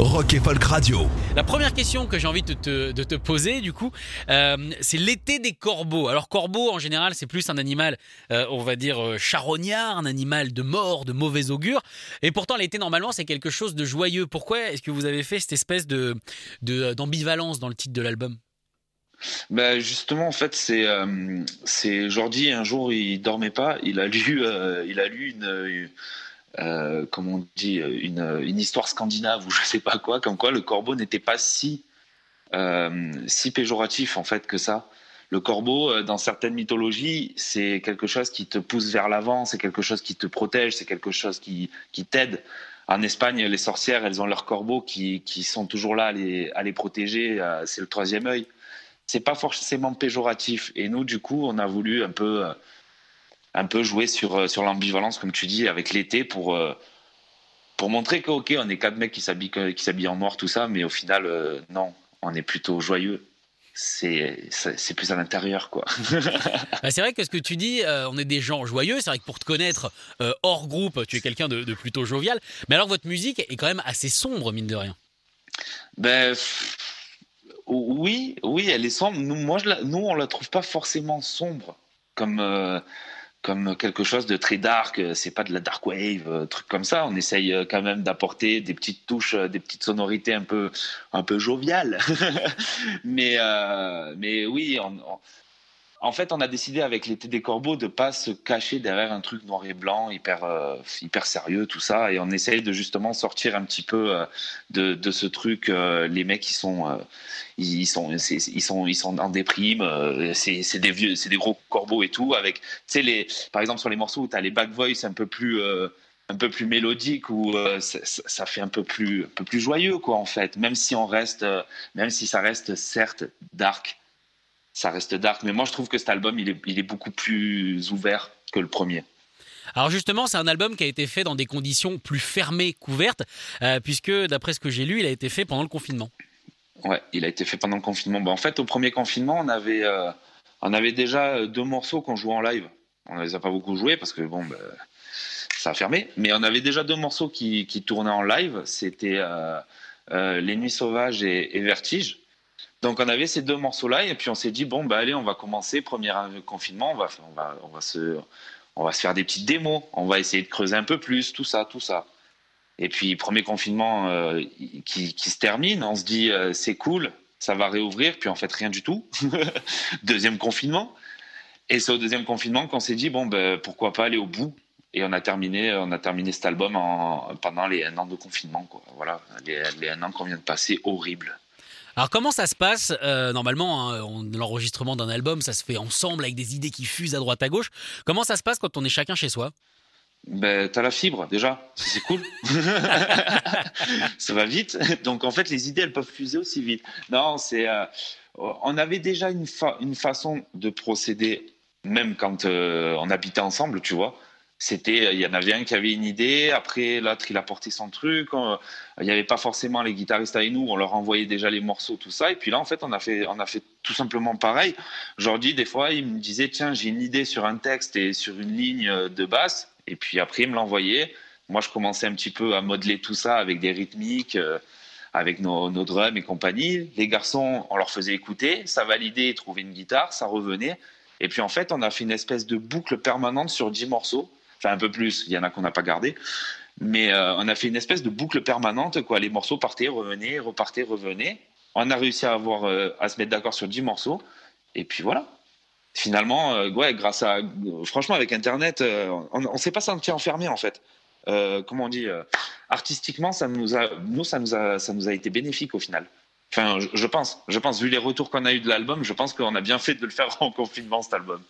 Rock et Folk Radio. La première question que j'ai envie de te, de te poser, du coup, euh, c'est l'été des corbeaux. Alors, corbeau, en général, c'est plus un animal, euh, on va dire, euh, charognard, un animal de mort, de mauvais augure. Et pourtant, l'été, normalement, c'est quelque chose de joyeux. Pourquoi est-ce que vous avez fait cette espèce de, de- d'ambivalence dans le titre de l'album? Ben justement, en fait, c'est euh, Jordi. Un jour, il dormait pas. Il a lu, euh, il a lu une, euh, comment on dit, une, une histoire scandinave ou je sais pas quoi, comme quoi le corbeau n'était pas si euh, si péjoratif en fait que ça. Le corbeau, euh, dans certaines mythologies, c'est quelque chose qui te pousse vers l'avant, c'est quelque chose qui te protège, c'est quelque chose qui, qui t'aide. En Espagne, les sorcières, elles ont leurs corbeaux qui, qui sont toujours là à les, à les protéger. euh, C'est le troisième œil c'est pas forcément péjoratif. Et nous, du coup, on a voulu un peu, euh, un peu jouer sur, euh, sur l'ambivalence, comme tu dis, avec l'été pour, euh, pour montrer que, ok, on est quatre mecs qui s'habillent, qui s'habillent en noir, tout ça, mais au final, euh, non, on est plutôt joyeux. C'est, c'est plus à l'intérieur, quoi. Bah, C'est vrai que ce que tu dis, euh, on est des gens joyeux. C'est vrai que pour te connaître euh, hors groupe, tu es quelqu'un de, de plutôt jovial. Mais alors, votre musique est quand même assez sombre, mine de rien. Ben, oui, oui, elle est sombre. Nous, moi, je la, nous, on la trouve pas forcément sombre, comme, comme quelque chose de très dark. euh, C'est pas de la dark wave, euh, truc comme ça. On essaye euh, quand même d'apporter des petites touches, des petites sonorités un peu, un peu joviales. mais, euh, mais oui, on- on- en fait, on a décidé avec l'été des corbeaux de pas se cacher derrière un truc noir et blanc, hyper, euh, hyper sérieux, tout ça, et on essaye de justement sortir un petit peu euh, de, de ce truc. euh, les mecs, ils sont, ils sont, ils sont, ils sont en déprime. c'est des vieux, c'est des gros corbeaux et tout. Avec, les, par exemple sur les morceaux où tu as les back voice un peu plus. un peu plus mélodique où ça, fait un peu plus un peu plus joyeux quoi en fait même si on reste même si ça reste certes dark ça reste dark mais moi je trouve que cet album il est, il est beaucoup plus ouvert que le premier Alors justement, c'est un album qui a été fait dans des conditions plus fermées, couvertes, euh, puisque d'après ce que j'ai lu, il a été fait pendant le confinement. Ouais, il a été fait pendant le confinement. En fait, au premier confinement, on avait, euh, on avait déjà euh, deux morceaux qu'on jouait en live. On ne les a pas beaucoup joués parce que bon, bah, ça a fermé. Mais on avait déjà deux morceaux qui, qui tournaient en live. C'était euh, euh, Les Nuits Sauvages et, et Vertige. Donc on avait ces deux morceaux-là et puis on s'est dit bon bah allez on va commencer premier euh, confinement on va on va on va se on va se faire des petites démos on va essayer de creuser un peu plus tout ça tout ça et puis, premier confinement euh, qui, qui se termine, on se dit euh, c'est cool, ça va réouvrir, puis en fait, rien du tout. deuxième confinement. Et c'est au deuxième confinement qu'on s'est dit bon, ben, pourquoi pas aller au bout. Et on a terminé, on a terminé cet album en- pendant les un an de confinement. Quoi. Voilà, les, les un an qu'on vient de passer, horrible. Alors comment ça se passe Euh, Normalement, hein, on- l'enregistrement d'un album, ça se fait ensemble avec des idées qui fusent à droite à gauche. Comment ça se passe quand on est chacun chez soi? Ben, t'as la fibre déjà, c'est cool. ça va vite. Donc en fait, les idées, elles peuvent fuser aussi vite. Non, c'est. euh, on avait déjà une, fa- une façon de procéder, même quand euh, on habitait ensemble, tu vois. C'était, il y en avait un qui avait une idée, après l'autre il apportait son truc. on- il n'y avait pas forcément les guitaristes avec nous, on leur envoyait déjà les morceaux, tout ça. Et puis là, en fait, on a fait, on a fait tout simplement pareil. Jordi, des fois, il me disait tiens, j'ai une idée sur un texte et sur une ligne de basse. Et puis après, il me l'envoyait. Moi, je commençais un petit peu à modeler tout ça avec des rythmiques, euh, avec nos, nos drums et compagnie. Les garçons, on leur faisait écouter, ça validait, trouvaient une guitare, ça revenait. Et puis en fait, on a fait une espèce de boucle permanente sur 10 morceaux. Enfin, un peu plus, il y en a qu'on n'a pas gardé. Mais euh, on a fait une espèce de boucle permanente. Quoi. Les morceaux partaient, revenaient, repartaient, revenaient. On a réussi à, avoir, euh, à se mettre d'accord sur 10 morceaux. Et puis voilà. Finalement, euh, ouais, grâce à. Franchement, avec Internet, on ne s'est pas senti enfermé en fait. Comment on dit Artistiquement, ça nous a, ça nous a, ça nous a été bénéfique au final. Enfin, je, je pense, je pense, vu les retours qu'on a eu de l'album, je pense qu'on a bien fait de le faire en confinement cet album.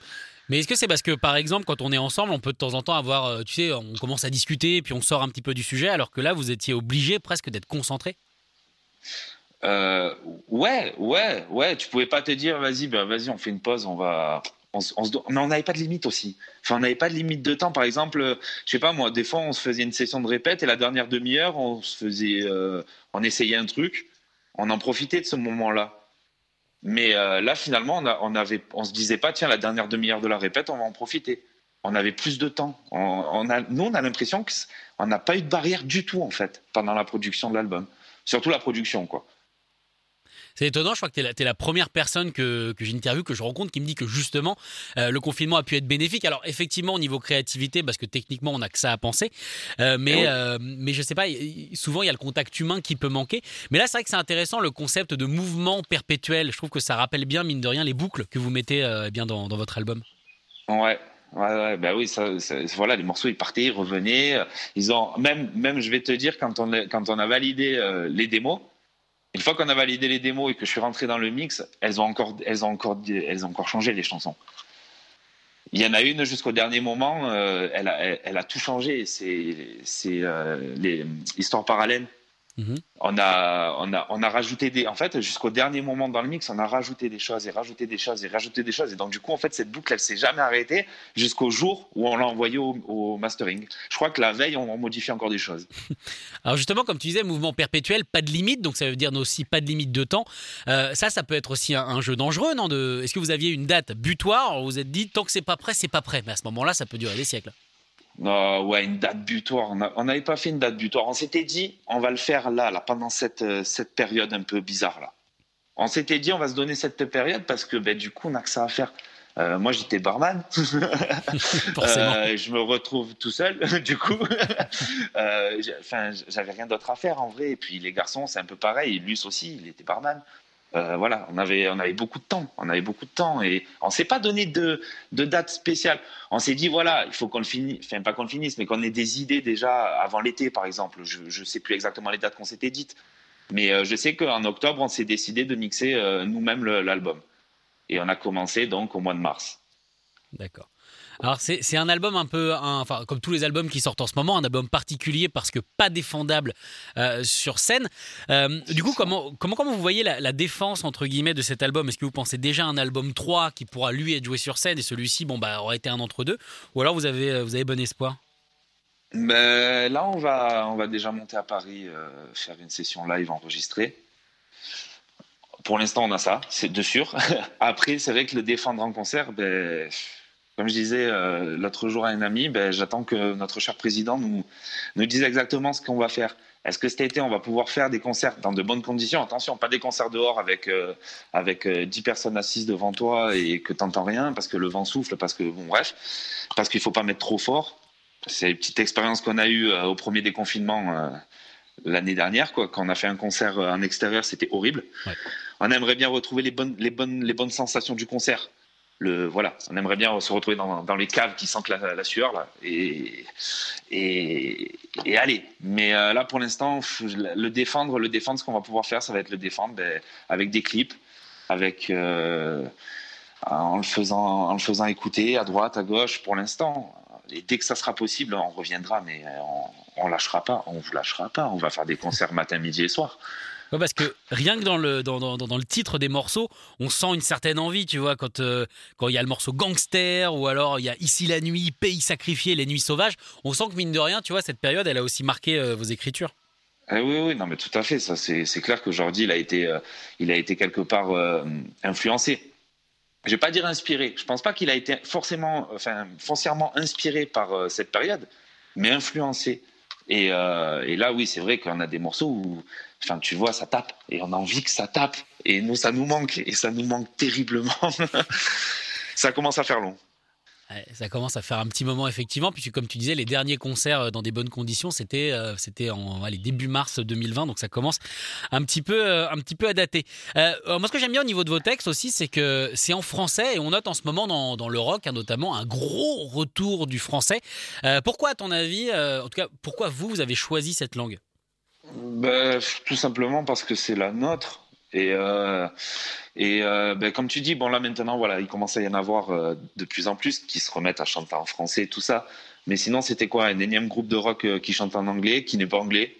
Mais est-ce que c'est parce que, par exemple, quand on est ensemble, on peut de temps en temps avoir, euh, tu sais, on commence à discuter, puis on sort un petit peu du sujet, alors que là, vous étiez obligé presque d'être concentré? Euh, Ouais, ouais, ouais. Tu pouvais pas te dire, vas-y, ben, vas-y, on fait une pause, on va. On. Mais on n'avait pas de limite aussi. Enfin, on n'avait pas de limite de temps. Par exemple, je sais pas moi, des fois, on se faisait une session de répète et la dernière demi-heure, on se faisait, euh, on essayait un truc, on en profitait de ce moment-là. Mais euh, là, finalement, on, on, avait, on se disait pas, tiens, la dernière demi-heure de la répète, on va en profiter. On avait plus de temps. On, a, nous, on a l'impression qu'on n'a pas eu de barrière du tout, en fait, pendant la production de l'album. Surtout la production, quoi. C'est étonnant, je crois que tu es, es, la première personne que, que j'interviewe, que je rencontre, qui me dit que justement, euh, le confinement a pu être bénéfique. Alors, effectivement, au niveau créativité, parce que techniquement, on n'a que ça à penser, euh, mais, eh euh, mais je sais pas, souvent, il y a le contact humain qui peut manquer. Mais là, c'est vrai que c'est intéressant, le concept de mouvement perpétuel. Je trouve que ça rappelle bien, mine de rien, les boucles que vous mettez eh bien dans, dans, votre album. Ouais, Ouais, ouais, bah oui, ça, ça, voilà, les morceaux ils partaient, ils revenaient. Ils ont même, même, je vais te dire, quand on, a, quand on a validé euh, les démos, une fois qu'on a validé les démos et que je suis rentré dans le mix, elles ont encore, elles ont encore, elles ont encore changé les chansons. Il y en a une jusqu'au dernier moment, euh, elle, a, elle, a, tout changé. C'est, c'est euh, les histoires parallèles Mhm. On, a, on, a, on a rajouté des. En fait, jusqu'au dernier moment dans le mix, on a rajouté des choses et rajouté des choses et rajouté des choses. Et donc, du coup, en fait, cette boucle, elle s'est jamais arrêtée jusqu'au jour où on l'a envoyé au, mastering. Je crois que la veille, on, modifie encore des choses. Alors, justement, comme tu disais, mouvement perpétuel, pas de limite. Donc, ça veut dire aussi pas de limite de temps. Euh, ça, ça peut être aussi un, jeu dangereux, non de... Est-ce que vous aviez une date butoir Vous vous êtes dit, tant que c'est pas prêt, c'est pas prêt. Mais à ce moment-là, ça peut durer des siècles. Euh, ouais, une date butoir. On n'avait pas fait une date butoir. On s'était dit, on va le faire là, là, pendant cette, euh, cette période un peu bizarre là. On s'était dit, on va se donner cette période parce que ben, du coup, on a que ça à faire. Euh, moi, j'étais barman. euh, je me retrouve tout seul, du coup. Enfin, j'avais rien d'autre à faire en vrai. Et puis les garçons, c'est un peu pareil. Luce aussi, il était barman. Euh, voilà, on avait, on avait beaucoup de temps, on avait beaucoup de temps et on s'est pas donné de, date spéciale. On s'est dit voilà, il faut qu'on le finisse, enfin pas qu'on le finisse, mais qu'on ait des idées déjà avant l'été, par exemple. Je, ne sais plus exactement les dates qu'on s'était dites, mais euh, je sais qu'en octobre, on s'est décidé de mixer euh, nous-mêmes l'album et on a commencé donc au mois de mars. D'accord. Alors c'est un album un peu, enfin comme tous les albums qui sortent en ce moment, un album particulier parce que pas défendable euh, sur scène. Euh, du coup, comment, comment, comment vous voyez la, défense entre guillemets de cet album? Est-ce que vous pensez déjà un album 3 qui pourra lui être joué sur scène et celui-ci, bon bah aurait été un entre deux, ou alors vous avez euh, vous avez bon espoir? Ben, là, on va, on va déjà monter à Paris, faire une session live enregistrée. Pour l'instant, on a ça, c'est de sûr. Après, c'est vrai que le défendre en concert, ben, comme je disais euh, l'autre jour à un ami, ben, j'attends que notre cher président nous, nous dise exactement ce qu'on va faire. Est-ce que cet été, on va pouvoir faire des concerts dans de bonnes conditions? Attention, pas des concerts dehors avec, euh, avec 10 euh, personnes assises devant toi et que tu n'entends rien parce que le vent souffle, parce que, bon, bref, parce qu'il ne faut pas mettre trop fort. C'est une petite expérience qu'on a eue au premier déconfinement l'année dernière, quoi. Quand on a fait un concert en extérieur, c'était horrible. On aimerait bien retrouver les bonnes, les, bonnes, les bonnes sensations du concert le voilà, on aimerait bien se retrouver dans, dans les caves qui sentent la, la sueur là et et. Mais euh, là pour l'instant, le défendre, le défendre, ce qu'on va pouvoir faire, ça va être le défendre ben, avec des clips, avec euh, en le faisant en le faisant écouter à droite, à gauche pour l'instant. Et dès que ça sera possible, on reviendra, mais on, on lâchera pas, on vous lâchera pas. On va faire des concerts matin, midi et soir parce que rien que dans le, dans, dans, dans, le titre des morceaux, on sent une certaine envie, tu vois, quand euh, quand il y a le morceau Gangster ou alors il y a Ici la nuit, Pays sacrifié, Les nuits sauvages, on sent que mine de rien, tu vois, cette période, elle a aussi marqué euh, vos écritures. Eh oui, oui, non, mais tout à fait. Ça, c'est, clair que Jordi, il a été, euh, il a été quelque part influencé. Je vais pas dire inspiré. Je pense pas qu'il a été forcément, enfin, foncièrement inspiré par cette période, mais influencé. Et, et là, oui, c'est vrai qu'on a des morceaux où Enfin, tu vois, ça tape et on a envie que ça tape. Et nous, ça nous manque et ça nous manque terriblement. ça commence à faire long. Ça commence à faire un petit moment effectivement, puisque comme tu disais, les derniers concerts euh, dans des bonnes conditions, c'était euh, c'était en allez, début mars 2020, donc ça commence un petit peu euh, un petit peu à dater. moi, ce que j'aime bien au niveau de vos textes aussi, c'est que c'est en français et on note en ce moment dans, dans le rock, hein, notamment, un gros retour du français. pourquoi, à ton avis, en tout cas, pourquoi vous vous avez choisi cette langue? Ben, Tout simplement parce que c'est la nôtre Et, euh, et euh, ben, comme tu dis, bon là maintenant, voilà, il commence à y en avoir euh, de plus en plus qui se remettent à chanter en français, tout ça. Mais sinon, c'était quoi Un énième groupe de rock euh, qui chante en anglais, qui n'est pas anglais?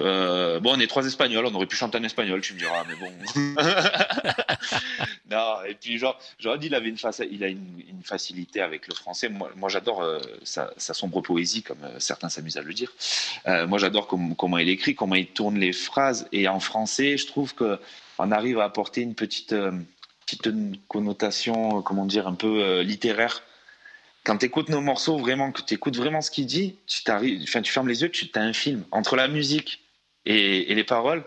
Euh, bon, on est trois Espagnols, on aurait pu chanter en espagnol, tu me diras, mais bon. non, et puis genre, Jordi, il avait une, il a une, une facilité avec le français. Moi, moi j'adore euh, sa, sa sombre poésie, comme euh, certains s'amusent à le dire. Moi, j'adore com- comment il écrit, comment il tourne les phrases. Et en français, je trouve que on arrive à apporter une petite, petite connotation, comment dire, un peu littéraire. Quand tu écoutes nos morceaux, vraiment, que tu écoutes vraiment ce qu'il dit, tu, enfin, tu fermes les yeux, tu as un film. Entre la musique et, et les paroles,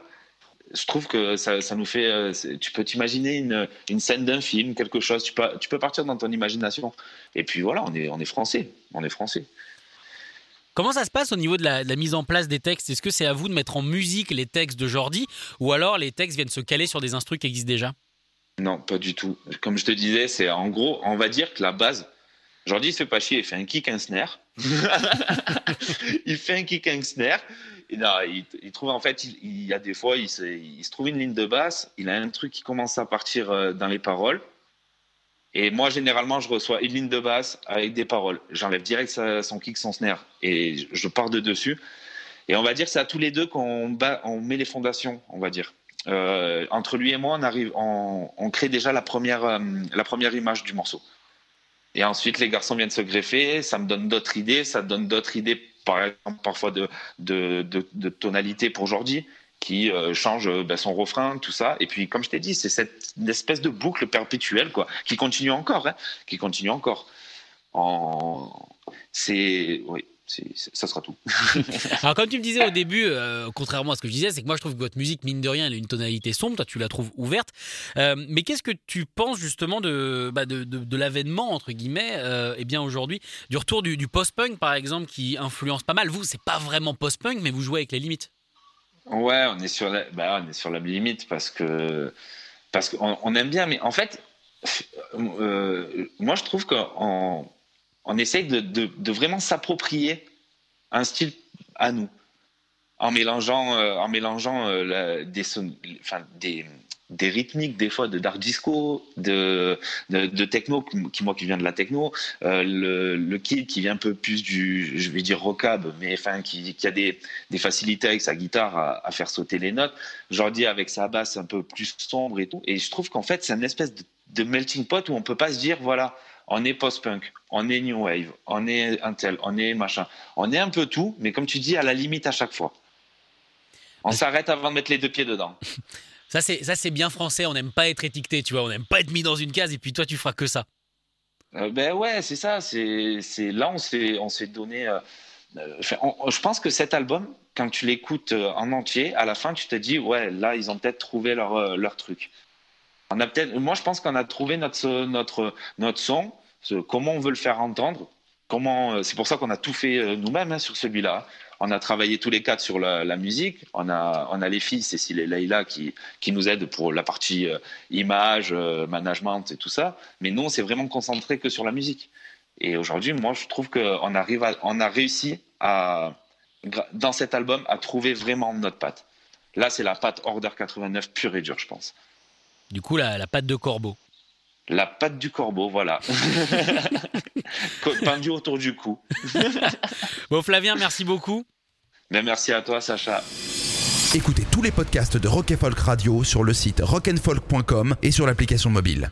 je trouve que ça, ça nous fait. euh, tu peux t'imaginer une, une scène d'un film, quelque chose. Tu peux, tu peux partir dans ton imagination. Et puis voilà, on est, on est français. On est français. Comment ça se passe au niveau de la, de la mise en place des textes? Est-ce que c'est à vous de mettre en musique les textes de Jordi ou alors les textes viennent se caler sur des instrus qui existent déjà? Non, pas du tout. Comme je te disais, c'est en gros, on va dire que la base. Jordi, il se fait pas chier, il fait un kick, un snare. il fait un kick, un snare. Et non, il, il trouve en fait, il, il y a des fois, il se, il se trouve une ligne de basse, il a un truc qui commence à partir euh, dans les paroles. Et moi, généralement, je reçois une ligne de basse avec des paroles. J'enlève direct sa- son kick, son snare, et je- pars de dessus. Et on va dire que c'est à tous les deux qu'on on met les fondations, on va dire. Euh, entre lui et moi, on arrive, on, on crée déjà la première, euh, la première image du morceau. Et ensuite, les garçons viennent se greffer, ça me donne d'autres idées, ça donne d'autres idées, par exemple, parfois de, de, de, tonalité pour Jordi, qui euh, change ben, son refrain, tout ça. Et puis, comme je t'ai dit, c'est cette espèce de boucle perpétuelle, quoi, qui continue encore, hein, qui continue encore. En... C'est, oui, ça sera tout. Alors comme tu me disais au début, euh, contrairement à ce que je disais, c'est que moi je trouve que votre musique, mine de rien, elle a une tonalité sombre, toi tu la trouves ouverte. Euh, mais qu'est-ce que tu penses justement de, bah, de, de, de l'avènement, entre guillemets, euh, eh bien aujourd'hui, du retour du, du post-punk par exemple, qui influence pas mal? Vous, c'est pas vraiment post-punk, mais vous jouez avec les limites. Ouais, on est sur la, bah, on est sur la limite parce que parce qu'on on aime bien, mais en fait, euh, moi je trouve qu'on on essaye de, de, de vraiment s'approprier un style à nous en mélangeant euh, en mélangeant euh, des, rythmiques des fois de dark disco, de, de, de techno, qui moi qui viens de la techno, euh, le, kid qui vient un peu plus du, je vais dire rockab, mais qui, a des, des facilités avec sa guitare à, à faire sauter les notes. Jordi avec sa basse un peu plus sombre et tout. Et je trouve qu'en fait c'est une espèce de, de melting pot où on peut pas se dire voilà on est post-punk, on est new wave, on est un tel, on est machin, on est un peu tout, mais comme tu dis à la limite à chaque fois. On s'arrête avant de mettre les deux pieds dedans. Ça c'est ça c'est bien français, on n'aime pas être étiqueté, tu vois, on n'aime pas être mis dans une case et puis toi tu feras que ça. Euh, ben ouais, c'est ça. C'est, c'est là on s'est, on s'est donné. euh, euh, on- je pense que cet album, quand tu l'écoutes en entier, à la fin, tu te dis ouais, là ils ont peut-être trouvé leur leur truc. Moi, je pense qu'on a trouvé notre son. comment on veut le faire entendre. Comment. euh, C'est pour ça qu'on a tout fait euh, nous-mêmes hein, sur celui-là. On a travaillé tous les quatre sur la, musique. On a, on a les filles, Cécile et Leïla, qui, qui nous aident pour la partie euh, image, management et tout ça. Mais nous, on s'est vraiment concentré que sur la musique. Et aujourd'hui, moi, je trouve qu'on arrive on a réussi dans cet album, à trouver vraiment notre patte. Là, c'est la patte Order 89 pure et dure, je pense. Du coup la, la patte de corbeau. La patte du corbeau, voilà. Pendue autour du cou. Bon Flavien, merci beaucoup. Mais merci à toi, Sacha. Écoutez tous les podcasts de Rock and Folk Radio sur le site rockandfolk.com et sur l'application mobile.